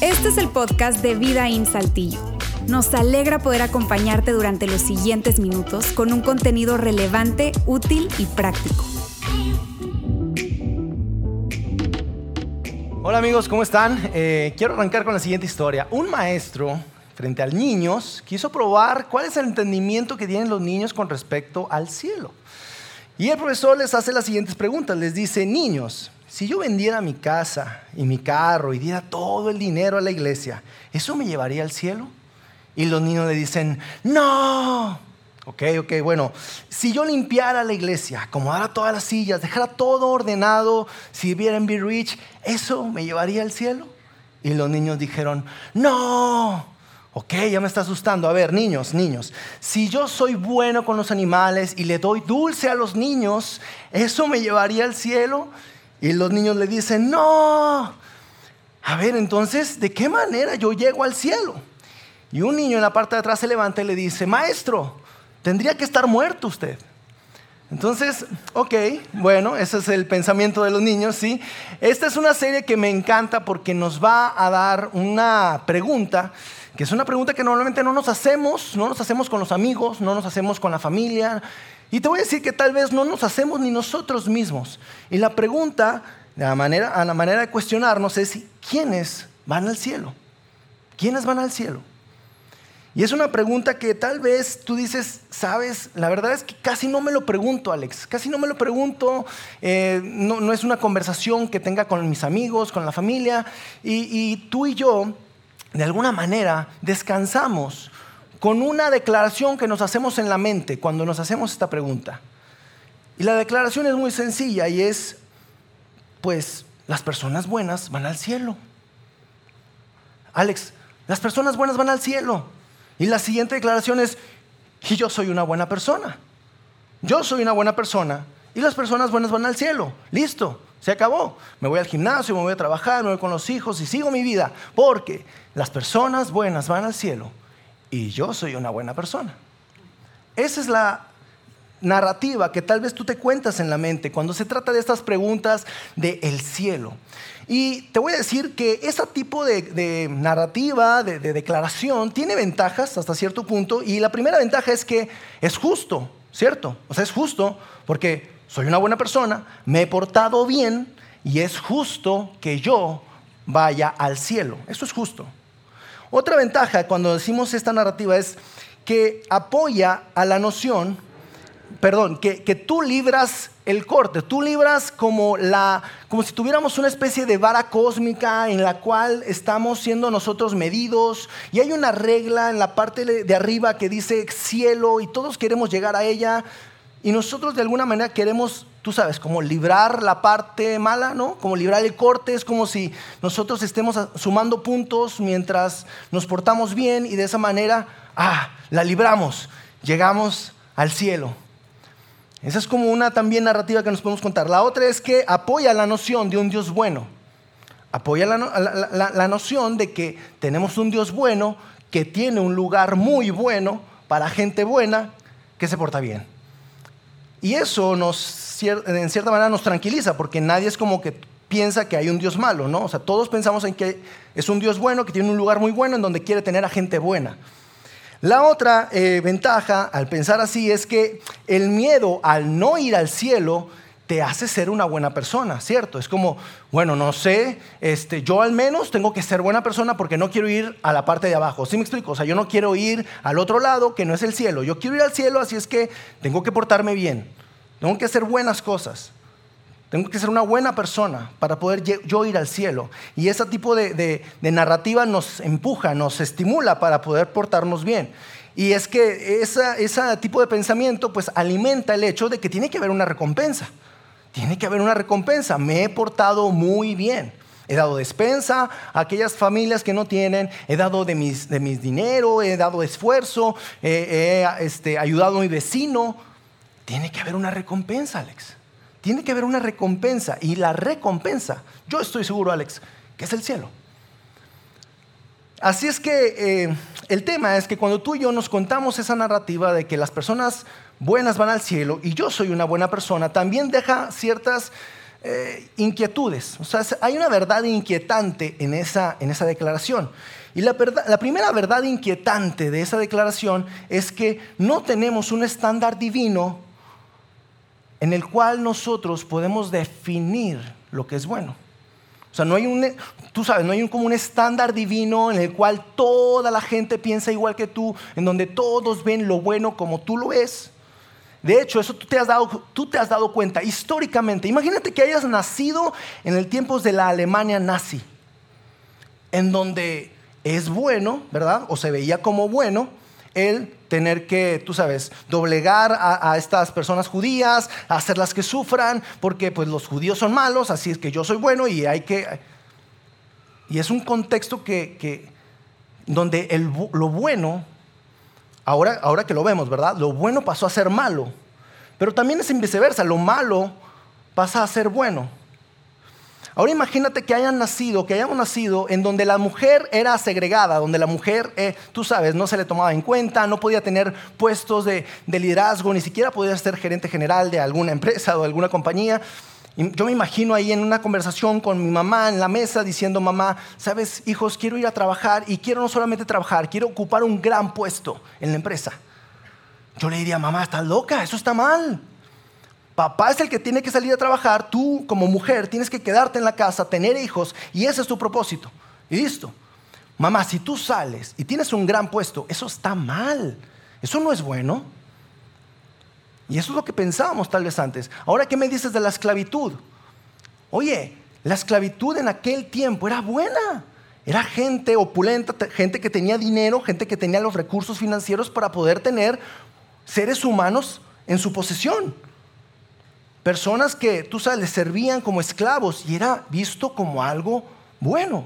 Este es el podcast de Vida en Saltillo. Nos alegra poder acompañarte durante los siguientes minutos con un contenido relevante, útil y práctico. Hola amigos, ¿cómo están? Eh, quiero arrancar con la siguiente historia. Un maestro, frente a niños, quiso probar cuál es el entendimiento que tienen los niños con respecto al cielo. Y el profesor les hace las siguientes preguntas. Les dice, niños, si yo vendiera mi casa y mi carro y diera todo el dinero a la iglesia, ¿eso me llevaría al cielo? Y los niños le dicen, no. Ok, ok, bueno, si yo limpiara la iglesia, acomodara todas las sillas, dejara todo ordenado, sirviera en Be Rich, ¿eso me llevaría al cielo? Y los niños dijeron, no. Ok, ya me está asustando. A ver, niños, niños, si yo soy bueno con los animales y le doy dulce a los niños, ¿eso me llevaría al cielo? Y los niños le dicen, no. A ver, entonces, ¿de qué manera yo llego al cielo? Y un niño en la parte de atrás se levanta y le dice, maestro, tendría que estar muerto usted. Entonces, ok, bueno, ese es el pensamiento de los niños, ¿sí? Esta es una serie que me encanta porque nos va a dar una pregunta, que es una pregunta que normalmente no nos hacemos, no nos hacemos con los amigos, no nos hacemos con la familia, y te voy a decir que tal vez no nos hacemos ni nosotros mismos. Y la pregunta, la manera, a la manera de cuestionarnos es, ¿quiénes van al cielo? ¿Quiénes van al cielo? Y es una pregunta que tal vez tú dices, sabes, la verdad es que casi no me lo pregunto, Alex, casi no me lo pregunto, eh, no, es una conversación que tenga con mis amigos, con la familia, y tú y yo, de alguna manera, descansamos con una declaración que nos hacemos en la mente cuando nos hacemos esta pregunta. Y la declaración es muy sencilla y es, pues, las personas buenas van al cielo. Alex, las personas buenas van al cielo. Y la siguiente declaración es, y yo soy una buena persona. Yo soy una buena persona y las personas buenas van al cielo. Listo, se acabó. Me voy al gimnasio, me voy a trabajar, me voy con los hijos y sigo mi vida. Porque las personas buenas van al cielo y yo soy una buena persona. Esa es la narrativa que tal vez tú te cuentas en la mente cuando se trata de estas preguntas del el cielo. Y te voy a decir que ese tipo de, narrativa, de, de, declaración, tiene ventajas hasta cierto punto. Y la primera ventaja es que es justo, ¿cierto? O sea, es justo porque soy una buena persona, me he portado bien y es justo que yo vaya al cielo. Eso es justo. Otra ventaja cuando decimos esta narrativa es que apoya a la noción perdón, que, tú libras el corte, tú libras como, la, como si tuviéramos una especie de vara cósmica en la cual estamos siendo nosotros medidos y hay una regla en la parte de arriba que dice cielo y todos queremos llegar a ella y nosotros de alguna manera queremos, tú sabes, como librar la parte mala, ¿no? Como librar el corte, es como si nosotros estemos sumando puntos mientras nos portamos bien y de esa manera, ah, la libramos, llegamos al cielo. Esa es como una también narrativa que nos podemos contar. La otra es que apoya la noción de un Dios bueno. Apoya la, noción de que tenemos un Dios bueno que tiene un lugar muy bueno para gente buena que se porta bien. Y eso nos, en cierta manera nos tranquiliza porque nadie es como que piensa que hay un Dios malo, ¿no? O sea, todos pensamos en que es un Dios bueno, que tiene un lugar muy bueno en donde quiere tener a gente buena. La otra eh, ventaja al pensar así es que el miedo al no ir al cielo te hace ser una buena persona, ¿cierto? Es como, bueno, no sé, este, yo al menos tengo que ser buena persona porque no quiero ir a la parte de abajo. ¿Sí me explico? O sea, yo no quiero ir al otro lado que no es el cielo. Yo quiero ir al cielo, así es que tengo que portarme bien. Tengo que hacer buenas cosas. Tengo que ser una buena persona para poder yo ir al cielo. Y ese tipo de, narrativa nos empuja, nos estimula para poder portarnos bien. Y es que ese tipo de pensamiento pues alimenta el hecho de que tiene que haber una recompensa. Tiene que haber una recompensa. Me he portado muy bien. He dado despensa a aquellas familias que no tienen, he dado de mis, de mis dinero, he dado esfuerzo, he, este, ayudado a mi vecino. Tiene que haber una recompensa, Alex tiene que haber una recompensa. Y la recompensa, yo estoy seguro, Alex, que es el cielo. Así es que eh, el tema es que cuando tú y yo nos contamos esa narrativa de que las personas buenas van al cielo y yo soy una buena persona, también deja ciertas eh, inquietudes. O sea, hay una verdad inquietante en esa, en esa declaración. Y la, la, primera verdad inquietante de esa declaración es que no tenemos un estándar divino en el cual nosotros podemos definir lo que es bueno. O sea, no hay un, tú sabes, no hay un, como un estándar divino en el cual toda la gente piensa igual que tú, en donde todos ven lo bueno como tú lo ves. De hecho, eso tú te has dado, tú te has dado cuenta históricamente. Imagínate que hayas nacido en el tiempos de la Alemania nazi, en donde es bueno, ¿verdad? O se veía como bueno el tener que, tú sabes, doblegar a, estas personas judías, hacerlas que sufran, porque pues los judíos son malos, así es que yo soy bueno y hay que... Y es un contexto que, donde lo bueno, ahora, ahora que lo vemos, ¿verdad? Lo bueno pasó a ser malo, pero también es en viceversa, lo malo pasa a ser bueno. Ahora imagínate que hayan nacido, que hayamos nacido en donde la mujer era segregada, donde la mujer, eh, tú sabes, no se le tomaba en cuenta, no podía tener puestos de, liderazgo, ni siquiera podía ser gerente general de alguna empresa o de alguna compañía. yo me imagino ahí en una conversación con mi mamá en la mesa diciendo, mamá, sabes, hijos, quiero ir a trabajar y quiero no solamente trabajar, quiero ocupar un gran puesto en la empresa. Yo le diría, mamá, estás loca, eso está mal. Papá es el que tiene que salir a trabajar, tú como mujer tienes que quedarte en la casa, tener hijos y ese es tu propósito. Y listo. Mamá, si tú sales y tienes un gran puesto, eso está mal. Eso no es bueno. Y eso es lo que pensábamos tal vez antes. Ahora, ¿qué me dices de la esclavitud? Oye, la esclavitud en aquel tiempo era buena. Era gente opulenta, gente que tenía dinero, gente que tenía los recursos financieros para poder tener seres humanos en su posesión. Personas que, tú sabes, les servían como esclavos y era visto como algo bueno.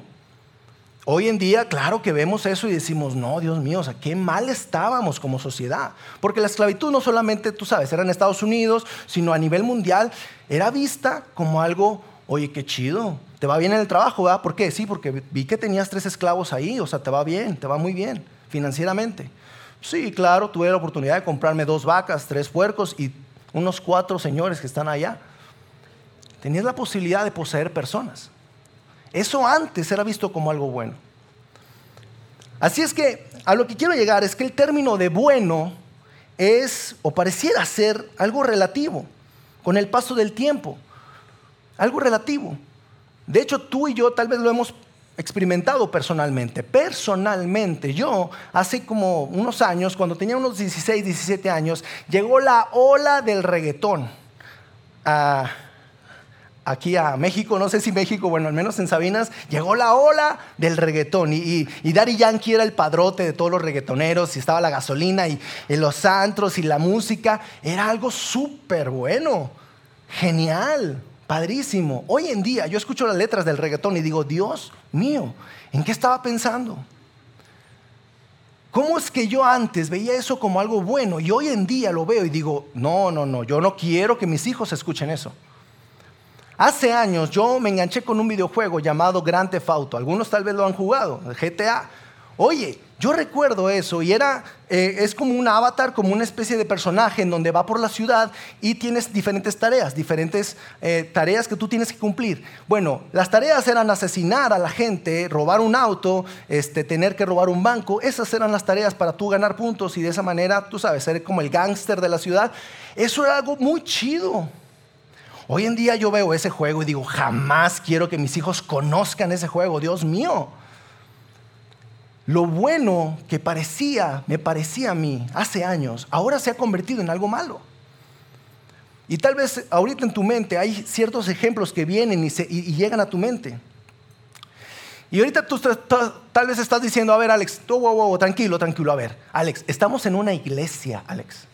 Hoy en día, claro que vemos eso y decimos, no, Dios mío, o sea, qué mal estábamos como sociedad. Porque la esclavitud no solamente, tú sabes, era en Estados Unidos, sino a nivel mundial, era vista como algo, oye, qué chido, te va bien en el trabajo, ¿verdad? ¿Por qué? Sí, porque vi que tenías tres esclavos ahí, o sea, te va bien, te va muy bien financieramente. Sí, claro, tuve la oportunidad de comprarme dos vacas, tres puercos y unos cuatro señores que están allá. Tenías la posibilidad de poseer personas. Eso antes era visto como algo bueno. Así es que a lo que quiero llegar es que el término de bueno es o pareciera ser algo relativo con el paso del tiempo. Algo relativo. De hecho, tú y yo tal vez lo hemos experimentado personalmente. Personalmente, yo hace como unos años, cuando tenía unos 16, 17 años, llegó la ola del reggaetón. aquí a México, no sé si México, bueno, al menos en Sabinas, llegó la ola del reggaetón. Y, y, Daddy Yankee era el padrote de todos los reggaetoneros, y estaba la gasolina, y, y los antros, y la música. Era algo súper bueno, genial padrísimo. Hoy en día yo escucho las letras del reggaetón y digo, Dios mío, ¿en qué estaba pensando? ¿Cómo es que yo antes veía eso como algo bueno y hoy en día lo veo y digo, no, no, no, yo no quiero que mis hijos escuchen eso? Hace años yo me enganché con un videojuego llamado Grand Theft Auto. Algunos tal vez lo han jugado, GTA. Oye, yo recuerdo eso y era, eh, es como un avatar, como una especie de personaje en donde va por la ciudad y tienes diferentes tareas, diferentes eh, tareas que tú tienes que cumplir. Bueno, las tareas eran asesinar a la gente, robar un auto, este, tener que robar un banco. Esas eran las tareas para tú ganar puntos y de esa manera, tú sabes, ser como el gángster de la ciudad. Eso era algo muy chido. Hoy en día yo veo ese juego y digo, jamás quiero que mis hijos conozcan ese juego, Dios mío lo bueno que parecía, me parecía a mí hace años, ahora se ha convertido en algo malo. Y tal vez ahorita en tu mente hay ciertos ejemplos que vienen y, llegan a tu mente. Y ahorita tú tal vez estás diciendo, a ver, Alex, tranquilo, tranquilo, a ver, Alex, estamos en una iglesia, Alex.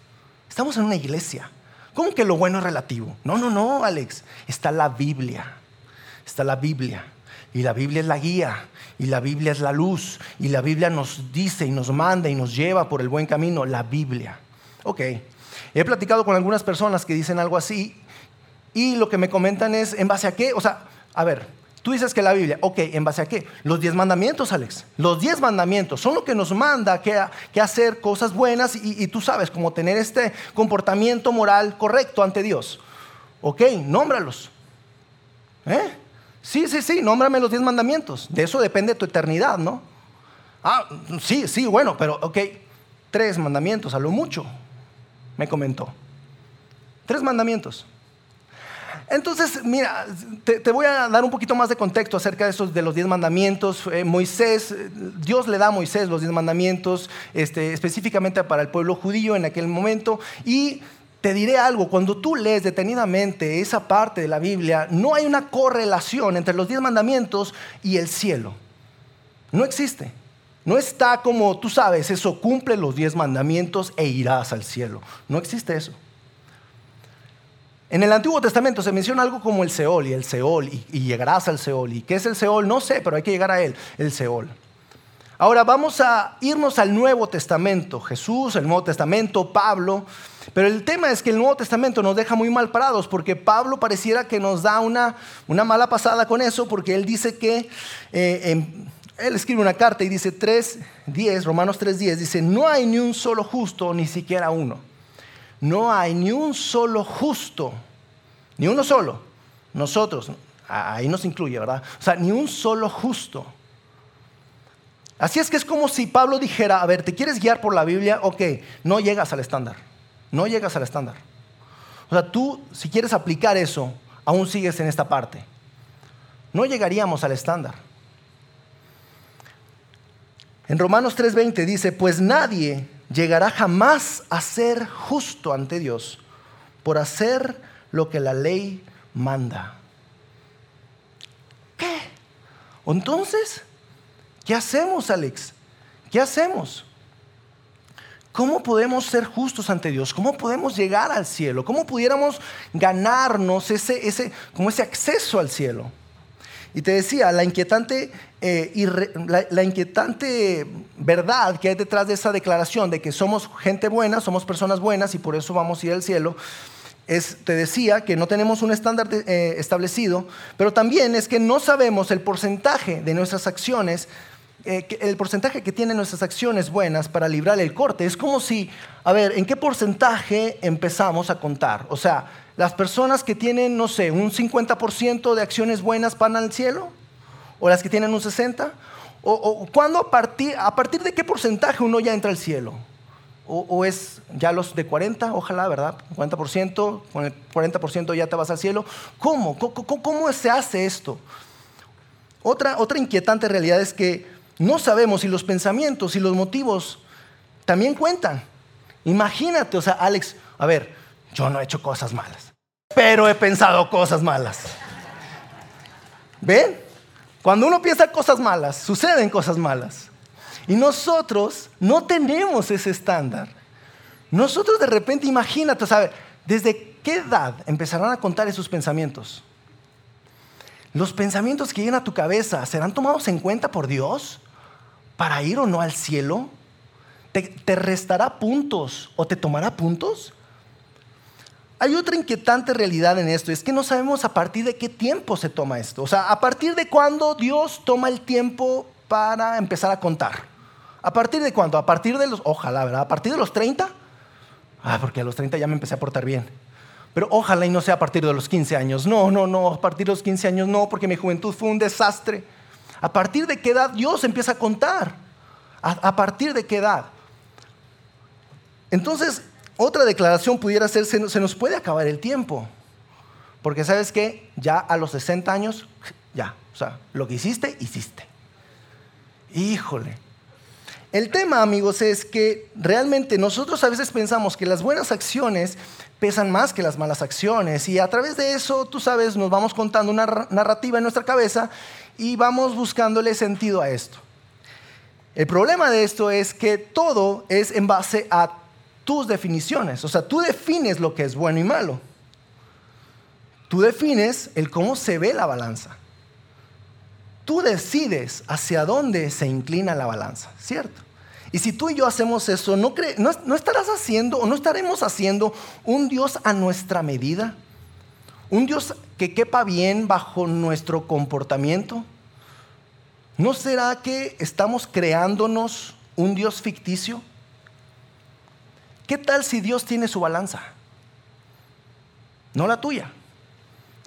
Estamos en una iglesia. ¿Cómo que lo bueno es relativo? No, no, no, Alex. Está la Biblia. Está la Biblia. Y la Biblia es la guía, y la Biblia es la luz, y la Biblia nos dice y nos manda y nos lleva por el buen camino, la Biblia. Ok, he platicado con algunas personas que dicen algo así, y lo que me comentan es, ¿en base a qué? O sea, a ver, tú dices que la Biblia, ok, ¿en base a qué? Los diez mandamientos, Alex. Los diez mandamientos son lo que nos manda que, hacer cosas buenas y, tú sabes, como tener este comportamiento moral correcto ante Dios. Ok, nómbralos. ¿Eh? Sí, sí, sí, nómbrame los diez mandamientos. De eso depende tu eternidad, ¿no? Ah, sí, sí, bueno, pero ok, tres mandamientos, a lo mucho, me comentó. Tres mandamientos. Entonces, mira, te, voy a dar un poquito más de contexto acerca de esos de los diez mandamientos. Eh, Moisés, Dios le da a Moisés los diez mandamientos, este, específicamente para el pueblo judío en aquel momento. Y te diré algo, cuando tú lees detenidamente esa parte de la Biblia, no hay una correlación entre los diez mandamientos y el cielo. No existe. No está como tú sabes, eso cumple los diez mandamientos e irás al cielo. No existe eso. En el Antiguo Testamento se menciona algo como el Seol y el Seol y, llegarás al Seol. ¿Y qué es el Seol? No sé, pero hay que llegar a él, el Seol. Ahora vamos a irnos al Nuevo Testamento. Jesús, el Nuevo Testamento, Pablo. Pero el tema es que el Nuevo Testamento nos deja muy mal parados porque Pablo pareciera que nos da una, una mala pasada con eso porque él dice que, eh, él escribe una carta y dice 3.10, Romanos 3.10, dice, no hay ni un solo justo, ni siquiera uno no hay ni un solo justo, ni uno solo. Nosotros, ahí nos incluye, ¿verdad? O sea, ni un solo justo. Así es que es como si Pablo dijera, a ver, ¿te quieres guiar por la Biblia? Ok, no llegas al estándar. No llegas al estándar. O sea, tú, si quieres aplicar eso, aún sigues en esta parte. No llegaríamos al estándar. En Romanos 3:20 dice, pues nadie llegará jamás a ser justo ante Dios por hacer lo que la ley manda. ¿Qué? Entonces, ¿qué hacemos, Alex? ¿Qué hacemos? ¿Cómo podemos ser justos ante Dios? ¿Cómo podemos llegar al cielo? ¿Cómo pudiéramos ganarnos ese, ese, como ese acceso al cielo? Y te decía, la inquietante, eh, la, inquietante verdad que hay detrás de esa declaración de que somos gente buena, somos personas buenas y por eso vamos a ir al cielo, es, te decía que no tenemos un estándar eh, establecido, pero también es que no sabemos el porcentaje de nuestras acciones, eh, el porcentaje que tienen nuestras acciones buenas para librar el corte. Es como si, a ver, ¿en qué porcentaje empezamos a contar? O sea, las personas que tienen, no sé, un 50% de acciones buenas van al cielo, o las que tienen un 60%, o, a partir, a partir de qué porcentaje uno ya entra al cielo, o, es ya los de 40, ojalá, ¿verdad? 40%, con el 40% ya te vas al cielo. ¿Cómo? ¿Cómo, se hace esto? Otra, otra inquietante realidad es que no sabemos si los pensamientos y los motivos también cuentan. Imagínate, o sea, Alex, a ver, yo no he hecho cosas malas, pero he pensado cosas malas. ¿Ven? Cuando uno piensa cosas malas, suceden cosas malas. Y nosotros no tenemos ese estándar. Nosotros de repente, imagínate, ¿sabes? ¿Desde qué edad empezarán a contar esos pensamientos? Los pensamientos que llegan a tu cabeza, ¿serán tomados en cuenta por Dios para ir o no al cielo? ¿Te, restará puntos o te tomará puntos? Hay otra inquietante realidad en esto, es que no sabemos a partir de qué tiempo se toma esto. O sea, a partir de cuándo Dios toma el tiempo para empezar a contar. ¿A partir de cuándo? A partir de los, ojalá, ¿verdad? A partir de los 30. Ah, porque a los 30 ya me empecé a portar bien. Pero ojalá y no sea a partir de los 15 años. No, no, no, a partir de los 15 años no, porque mi juventud fue un desastre. ¿A partir de qué edad Dios empieza a contar? ¿A, partir de qué edad? Entonces, otra declaración pudiera ser, se nos puede acabar el tiempo. Porque sabes que ya a los 60 años, ya, o sea, lo que hiciste, hiciste. Híjole. El tema, amigos, es que realmente nosotros a veces pensamos que las buenas acciones pesan más que las malas acciones y a través de eso, tú sabes, nos vamos contando una narrativa en nuestra cabeza y vamos buscándole sentido a esto. El problema de esto es que todo es en base a tus definiciones. O sea, tú defines lo que es bueno y malo. Tú defines el cómo se ve la balanza. Tú decides hacia dónde se inclina la balanza, ¿cierto? Y si tú y yo hacemos eso, ¿no, no, estarás haciendo o no estaremos haciendo un Dios a nuestra medida? ¿Un Dios que quepa bien bajo nuestro comportamiento? ¿No será que estamos creándonos un Dios ficticio? ¿Qué tal si Dios tiene su balanza? No la tuya.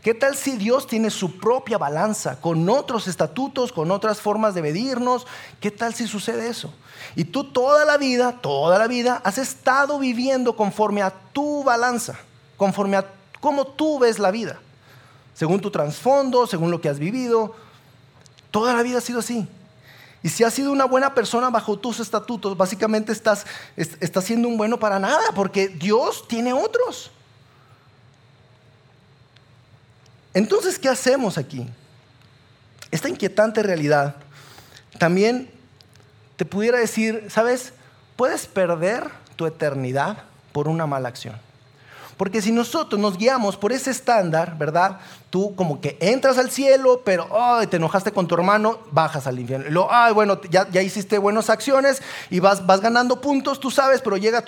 ¿Qué tal si Dios tiene su propia balanza, con otros estatutos, con otras formas de medirnos? ¿Qué tal si sucede eso? Y tú toda la vida, toda la vida, has estado viviendo conforme a tu balanza, conforme a cómo tú ves la vida, según tu trasfondo, según lo que has vivido. Toda la vida ha sido así. Y si has sido una buena persona bajo tus estatutos, básicamente estás, estás siendo un bueno para nada, porque Dios tiene otros. Entonces, ¿qué hacemos aquí? Esta inquietante realidad también te pudiera decir, ¿sabes? Puedes perder tu eternidad por una mala acción. Porque si nosotros nos guiamos por ese estándar, ¿verdad? Tú como que entras al cielo, pero te enojaste con tu hermano, bajas al infierno. Y ay, bueno, ya, hiciste buenas acciones y vas, ganando puntos, tú sabes, pero llega,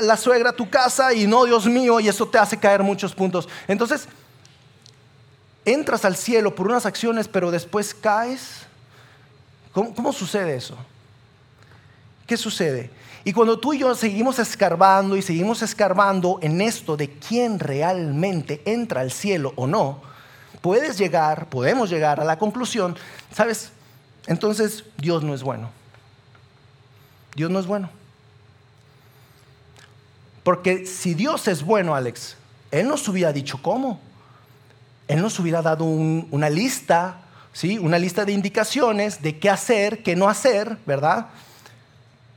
la suegra a tu casa y no, Dios mío, y eso te hace caer muchos puntos. Entonces, entras al cielo por unas acciones, pero después caes. ¿Cómo, sucede eso? ¿Qué sucede? Y cuando tú y yo seguimos escarbando y seguimos escarbando en esto de quién realmente entra al cielo o no, puedes llegar, podemos llegar a la conclusión, ¿sabes? Entonces Dios no es bueno. Dios no es bueno. Porque si Dios es bueno, Alex, Él nos hubiera dicho cómo. Él nos hubiera dado una lista, ¿sí? una lista de indicaciones de qué hacer, qué no hacer, ¿verdad?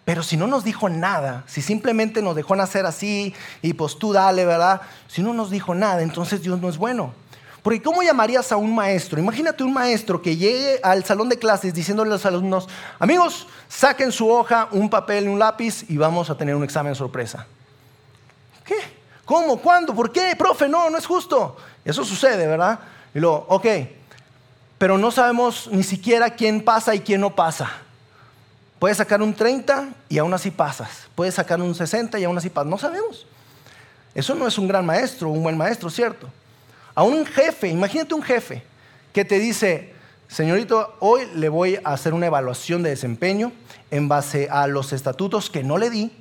Pero si no nos dijo nada, si simplemente nos dejó nacer así y pues tú dale, ¿verdad? Si no nos dijo nada, entonces Dios no es bueno. Porque ¿cómo llamarías a un maestro? Imagínate un maestro que llegue al salón de clases diciéndole a los alumnos, amigos, saquen su hoja, un papel un lápiz y vamos a tener un examen sorpresa. ¿Qué? ¿Cómo? ¿Cuándo? ¿Por qué? Profe, no, no es justo. Eso sucede, ¿verdad? Y luego, ok, pero no sabemos ni siquiera quién pasa y quién no pasa. Puedes sacar un 30 y aún así pasas. Puedes sacar un 60 y aún así pasas. No sabemos. Eso no es un gran maestro, un buen maestro, ¿cierto? A un jefe, imagínate un jefe que te dice, señorito, hoy le voy a hacer una evaluación de desempeño en base a los estatutos que no le di,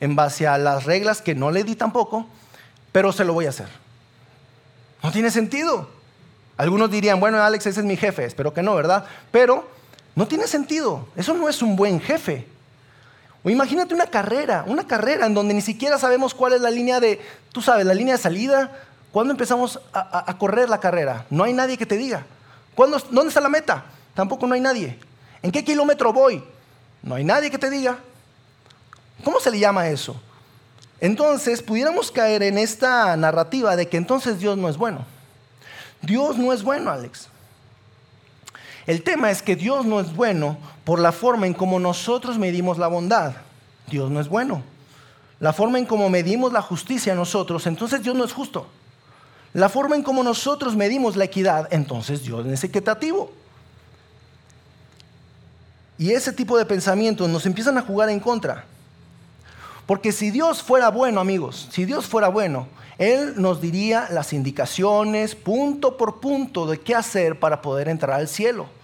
en base a las reglas que no le di tampoco, pero se lo voy a hacer. No tiene sentido. Algunos dirían, bueno, Alex, ese es mi jefe. Espero que no, ¿verdad? Pero no tiene sentido. Eso no es un buen jefe. O imagínate una carrera, una carrera en donde ni siquiera sabemos cuál es la línea de, tú sabes, la línea de salida. ¿Cuándo empezamos a, correr la carrera? No hay nadie que te diga. ¿Dónde está la meta? Tampoco no hay nadie. ¿En qué kilómetro voy? No hay nadie que te diga. ¿Cómo se le llama eso? Entonces, pudiéramos caer en esta narrativa de que entonces Dios no es bueno. Dios no es bueno, Alex. El tema es que Dios no es bueno por la forma en cómo nosotros medimos la bondad. Dios no es bueno. La forma en cómo medimos la justicia nosotros, entonces Dios no es justo. La forma en cómo nosotros medimos la equidad, entonces Dios es equitativo. Y ese tipo de pensamientos nos empiezan a jugar en contra. Porque si Dios fuera bueno, amigos, si Dios fuera bueno, Él nos diría las indicaciones punto por punto de qué hacer para poder entrar al cielo.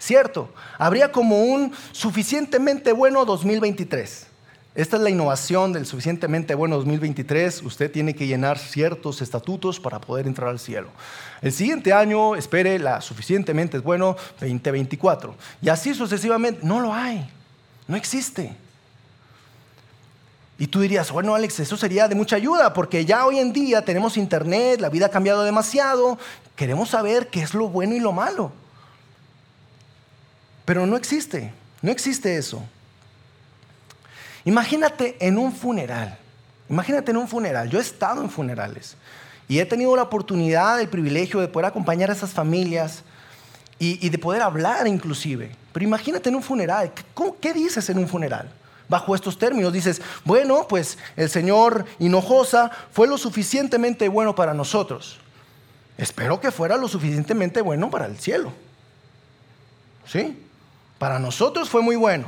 ¿Cierto? Habría como un suficientemente bueno 2023. Esta es la innovación del suficientemente bueno 2023. Usted tiene que llenar ciertos estatutos para poder entrar al cielo. El siguiente año espere la suficientemente bueno 2024. Y así sucesivamente. No lo hay. No existe. Y tú dirías, bueno Alex, eso sería de mucha ayuda porque ya hoy en día tenemos internet, la vida ha cambiado demasiado, queremos saber qué es lo bueno y lo malo. Pero no existe, no existe eso. Imagínate en un funeral, imagínate en un funeral, yo he estado en funerales y he tenido la oportunidad, el privilegio de poder acompañar a esas familias y, de poder hablar inclusive. Pero imagínate en un funeral, ¿qué dices en un funeral? Bajo estos términos dices, bueno, pues el Señor Hinojosa fue lo suficientemente bueno para nosotros. Espero que fuera lo suficientemente bueno para el cielo. ¿Sí? Para nosotros fue muy bueno,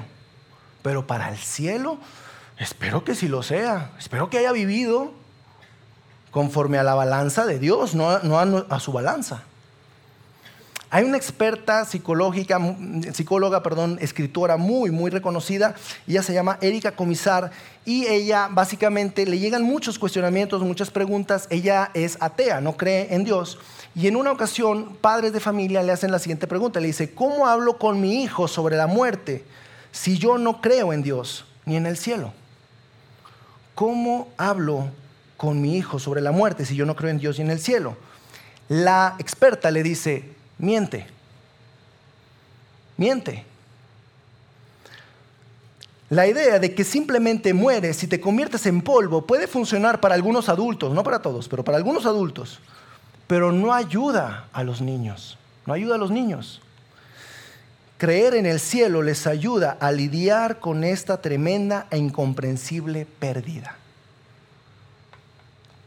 pero para el cielo, espero que sí lo sea. Espero que haya vivido conforme a la balanza de Dios, no, a, a su balanza. Hay una experta psicológica, psicóloga, perdón, escritora muy, muy reconocida. Ella se llama Erika Comisar y ella básicamente le llegan muchos cuestionamientos, muchas preguntas. Ella es atea, no cree en Dios. Y en una ocasión, padres de familia le hacen la siguiente pregunta. Le dice, ¿cómo hablo con mi hijo sobre la muerte si yo no creo en Dios ni en el cielo? ¿Cómo hablo con mi hijo sobre la muerte si yo no creo en Dios ni en el cielo? La experta le dice, miente, miente. La idea de que simplemente mueres y te conviertes en polvo puede funcionar para algunos adultos, no para todos, pero para algunos adultos, pero no ayuda a los niños, no ayuda a los niños. Creer en el cielo les ayuda a lidiar con esta tremenda e incomprensible pérdida.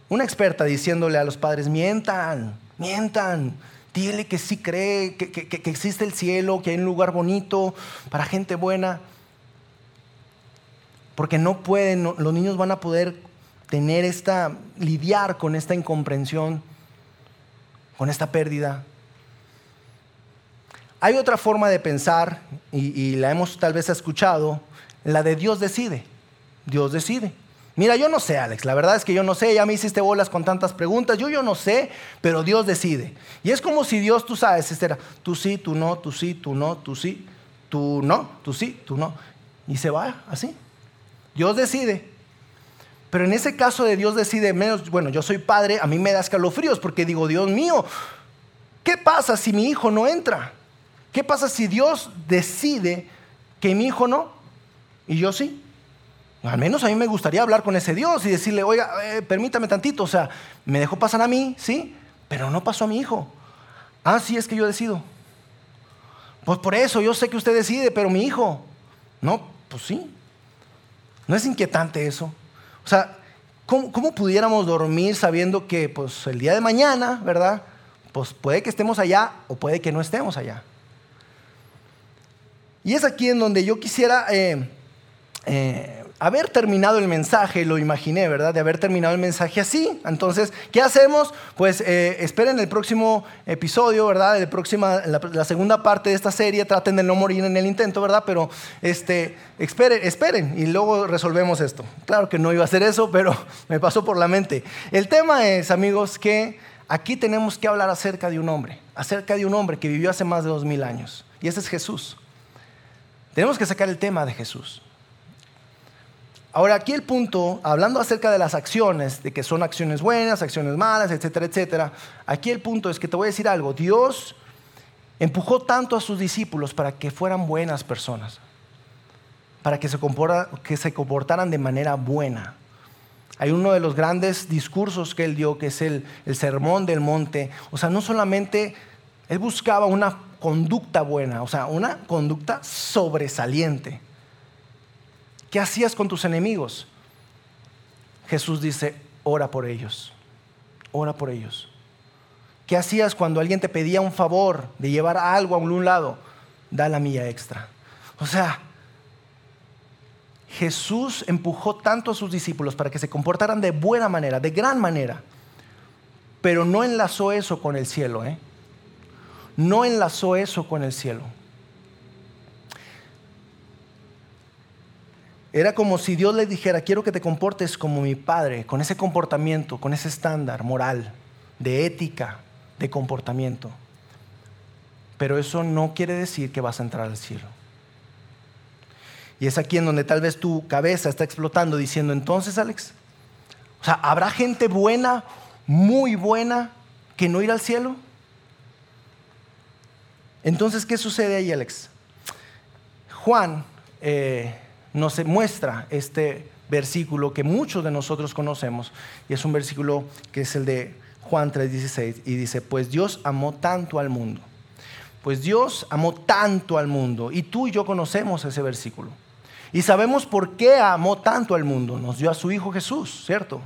Una experta diciéndole a los padres, mientan, mientan, dile que sí cree, que, existe el cielo, que hay un lugar bonito para gente buena. Porque no pueden, los niños van a poder tener esta, lidiar con esta incomprensión, con esta pérdida. Hay otra forma de pensar, y la hemos tal vez escuchado, la de Dios decide. Dios decide. Mira, yo no sé, Alex, la verdad es que yo no sé, ya me hiciste bolas con tantas preguntas, yo yo no sé, pero Dios decide. Y es como si Dios, tú sabes, Esther, tú sí, tú no, tú sí, tú no, tú sí, tú no, tú sí, tú no. Y se va así. Dios decide. Pero en ese caso de Dios decide menos, bueno, yo soy padre, a mí me da escalofríos porque digo, Dios mío, ¿qué pasa si mi hijo no entra? ¿Qué pasa si Dios decide que mi hijo no y yo sí? Al menos a mí me gustaría hablar con ese Dios y decirle, oiga, eh, permítame tantito, o sea, me dejó pasar a mí, sí, pero no pasó a mi hijo. Ah, sí, es que yo decido. Pues por eso, yo sé que usted decide, pero mi hijo, no, pues sí. ¿No es inquietante eso? O sea, ¿cómo, cómo pudiéramos dormir sabiendo que pues, el día de mañana, ¿verdad? Pues puede que estemos allá o puede que no estemos allá. Y es aquí en donde yo quisiera eh, eh, haber terminado el mensaje, lo imaginé, ¿verdad? De haber terminado el mensaje así. Entonces, ¿qué hacemos? Pues eh, esperen el próximo episodio, ¿verdad? El próxima, la, segunda parte de esta serie. Traten de no morir en el intento, ¿verdad? Pero este, esperen, esperen y luego resolvemos esto. Claro que no iba a hacer eso, pero me pasó por la mente. El tema es, amigos, que aquí tenemos que hablar acerca de un hombre, acerca de un hombre que vivió hace más de dos mil años. Y ese es Jesús. Tenemos que sacar el tema de Jesús. Ahora, aquí el punto, hablando acerca de las acciones, de que son acciones buenas, acciones malas, etcétera, etcétera, aquí el punto es que te voy a decir algo, Dios empujó tanto a sus discípulos para que fueran buenas personas, para que se, que se comportaran de manera buena. Hay uno de los grandes discursos que él dio, que es el, el sermón del monte. O sea, no solamente él buscaba una conducta buena, o sea, una conducta sobresaliente. ¿Qué hacías con tus enemigos? Jesús dice, ora por ellos, ora por ellos. ¿Qué hacías cuando alguien te pedía un favor de llevar algo a un lado? Da la milla extra. O sea, Jesús empujó tanto a sus discípulos para que se comportaran de buena manera, de gran manera, pero no enlazó eso con el cielo, ¿eh? No enlazó eso con el cielo. Era como si Dios le dijera, quiero que te comportes como mi padre, con ese comportamiento, con ese estándar moral, de ética, de comportamiento. Pero eso no quiere decir que vas a entrar al cielo. Y es aquí en donde tal vez tu cabeza está explotando diciendo, entonces Alex, o sea, ¿habrá gente buena, muy buena, que no irá al cielo? Entonces, ¿qué sucede ahí, Alex? Juan eh, nos muestra este versículo que muchos de nosotros conocemos, y es un versículo que es el de Juan 3:16, y dice, pues Dios amó tanto al mundo, pues Dios amó tanto al mundo, y tú y yo conocemos ese versículo, y sabemos por qué amó tanto al mundo, nos dio a su Hijo Jesús, ¿cierto?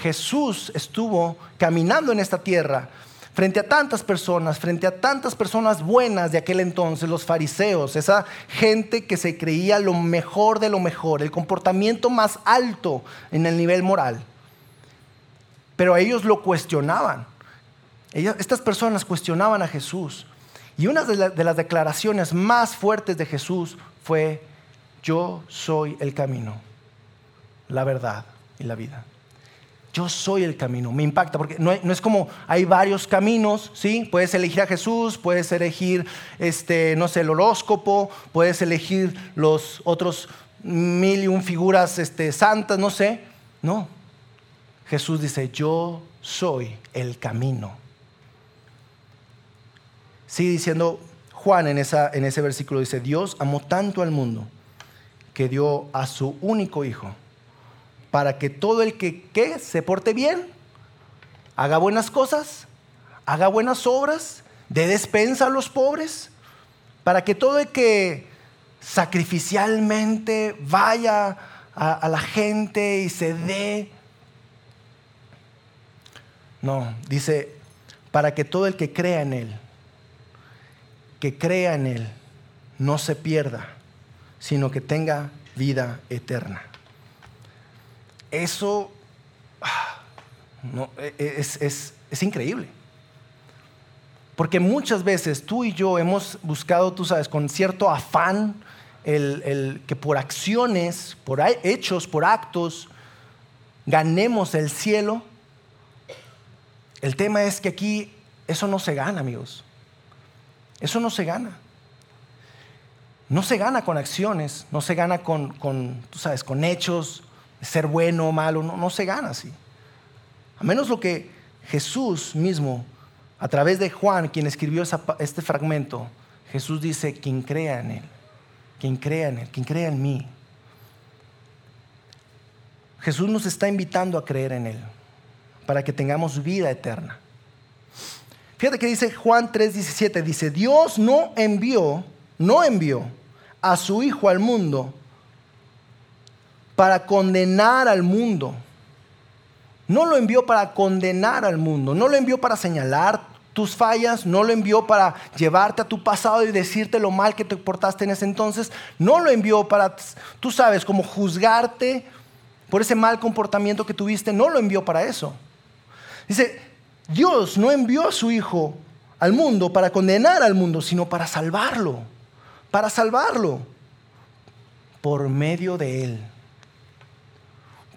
Jesús estuvo caminando en esta tierra frente a tantas personas, frente a tantas personas buenas de aquel entonces, los fariseos, esa gente que se creía lo mejor de lo mejor, el comportamiento más alto en el nivel moral. Pero ellos lo cuestionaban. estas personas cuestionaban a Jesús Y una de, de las declaraciones más fuertes de Jesús fue, yo soy el camino, la verdad y la vida. Yo soy el camino, me impacta, porque no, es como hay varios caminos, ¿sí? Puedes elegir a Jesús, puedes elegir, este, no sé, el horóscopo, puedes elegir los otros mil y un figuras este, santas, no sé. No, Jesús dice, yo soy el camino. Sigue diciendo Juan en, en ese versículo, dice, Dios amó tanto al mundo que dio a su único hijo para que todo el que, se porte bien, haga buenas cosas, haga buenas obras, dé despensa a los pobres, para que todo el que sacrificialmente vaya a, la gente y se dé. No, dice, para que todo el que crea en Él, que crea en Él, no se pierda, sino que tenga vida eterna. Eso ah, e, e, es, increíble. Porque muchas veces tú y yo hemos buscado, tú sabes, con cierto afán, el, que por acciones, por hechos, por actos, ganemos el cielo. El tema es que aquí eso no se gana, amigos. Eso no se gana. No se gana con acciones, no se gana con, con tú sabes, con hechos, ser bueno o malo, no, se gana así. A menos lo que Jesús mismo, a través de Juan, quien escribió este fragmento, Jesús dice, quien crea en Él, quien crea en Él, quien crea en mí. Jesús nos está invitando a creer en Él para que tengamos vida eterna. Fíjate que dice Juan 3:17, dice, Dios no envió, no envió a su Hijo al mundo para condenar al mundo. No lo envió para condenar al mundo, no lo envió para señalar tus fallas, no lo envió para llevarte a tu pasado y decirte lo mal que te portaste en ese entonces, no lo envió para, tú sabes, como juzgarte por ese mal comportamiento que tuviste, no lo envió para eso. Dice, Dios no envió a su Hijo al mundo para condenar al mundo, sino para salvarlo, para salvarlo por medio de Él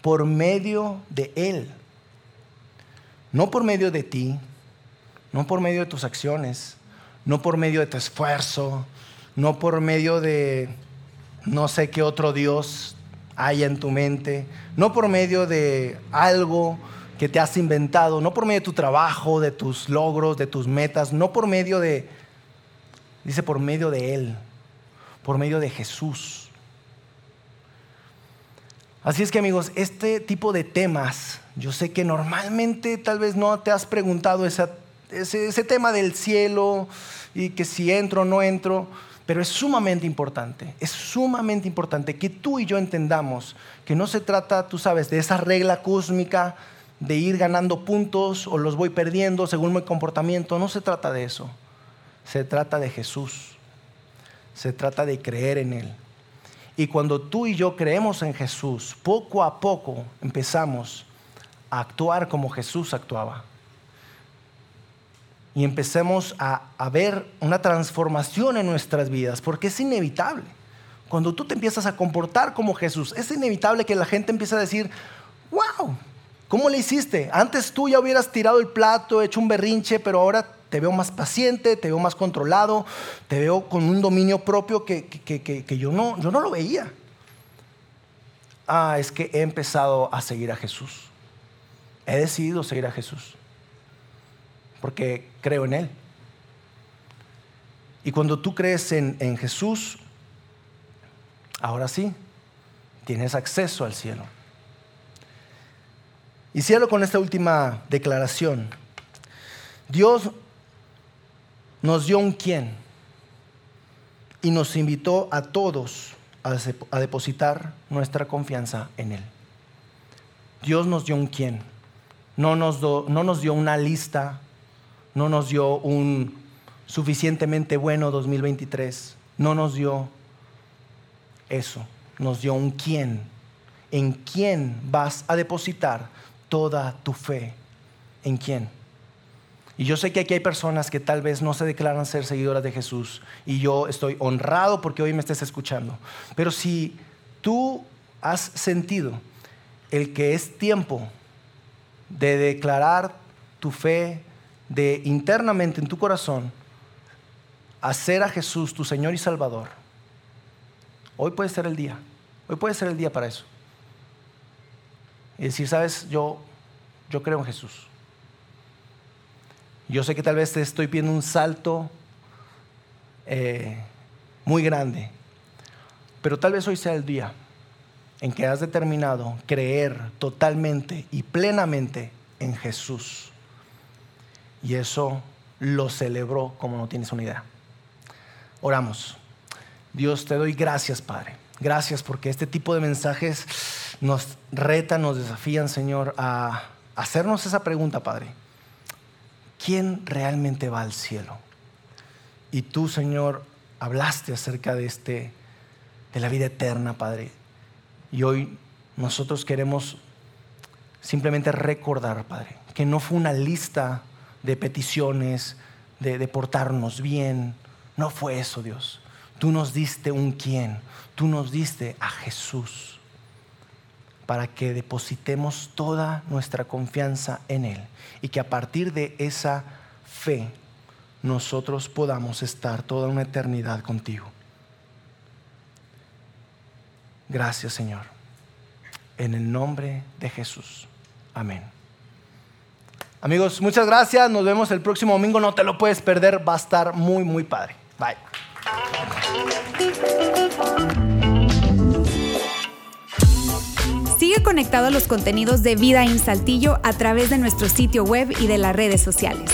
por medio de Él. No por medio de ti, no por medio de tus acciones, no por medio de tu esfuerzo, no por medio de no sé qué otro Dios haya en tu mente, no por medio de algo que te has inventado, no por medio de tu trabajo, de tus logros, de tus metas, no por medio de, dice por medio de Él, por medio de Jesús. Así es que amigos, este tipo de temas, yo sé que normalmente tal vez no te has preguntado ese, ese, tema del cielo y que si entro o no entro, pero es sumamente importante, es sumamente importante que tú y yo entendamos que no se trata, tú sabes, de esa regla cósmica de ir ganando puntos o los voy perdiendo según mi comportamiento, no se trata de eso, se trata de Jesús, se trata de creer en Él. Y cuando tú y yo creemos en Jesús, poco a poco empezamos a actuar como Jesús actuaba. Y empecemos a, ver una transformación en nuestras vidas, porque es inevitable. Cuando tú te empiezas a comportar como Jesús, es inevitable que la gente empiece a decir, wow, ¿cómo le hiciste? Antes tú ya hubieras tirado el plato, hecho un berrinche, pero ahora te veo más paciente, te veo más controlado, te veo con un dominio propio que, yo, no, yo no lo veía. Ah, es que he empezado a seguir a Jesús. He decidido seguir a Jesús. Porque creo en Él. Y cuando tú crees en, en Jesús, ahora sí, tienes acceso al cielo. Y cierro con esta última declaración. Dios nos dio un quién y nos invitó a todos a, depositar nuestra confianza en Él. Dios nos dio un quién, no nos, no nos dio una lista, no nos dio un suficientemente bueno 2023, no nos dio eso, nos dio un quién, en quién vas a depositar toda tu fe, en quién Y yo sé que aquí hay personas que tal vez no se declaran ser seguidoras de Jesús y yo estoy honrado porque hoy me estés escuchando. Pero si tú has sentido el que es tiempo de declarar tu fe, de internamente en tu corazón hacer a Jesús tu Señor y Salvador, hoy puede ser el día. Hoy puede ser el día para eso. Y decir, sabes, yo, yo creo en Jesús. Yo sé que tal vez te estoy pidiendo un salto eh, muy grande, pero tal vez hoy sea el día en que has determinado creer totalmente y plenamente en Jesús. Y eso lo celebró como no tienes una idea. Oramos. Dios, te doy gracias, Padre. Gracias porque este tipo de mensajes nos retan, nos desafían, Señor, a hacernos esa pregunta, Padre. ¿Quién realmente va al cielo? Y tú, Señor, hablaste acerca de este de la vida eterna, Padre. Y hoy nosotros queremos simplemente recordar, Padre, que no fue una lista de peticiones, de, de portarnos bien. No fue eso, Dios. Tú nos diste un quién. Tú nos diste a Jesús para que depositemos toda nuestra confianza en Él y que a partir de esa fe nosotros podamos estar toda una eternidad contigo. Gracias Señor. En el nombre de Jesús. Amén. Amigos, muchas gracias. Nos vemos el próximo domingo. No te lo puedes perder. Va a estar muy, muy padre. Bye. Conectado a los contenidos de Vida en Saltillo a través de nuestro sitio web y de las redes sociales.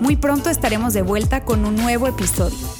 Muy pronto estaremos de vuelta con un nuevo episodio.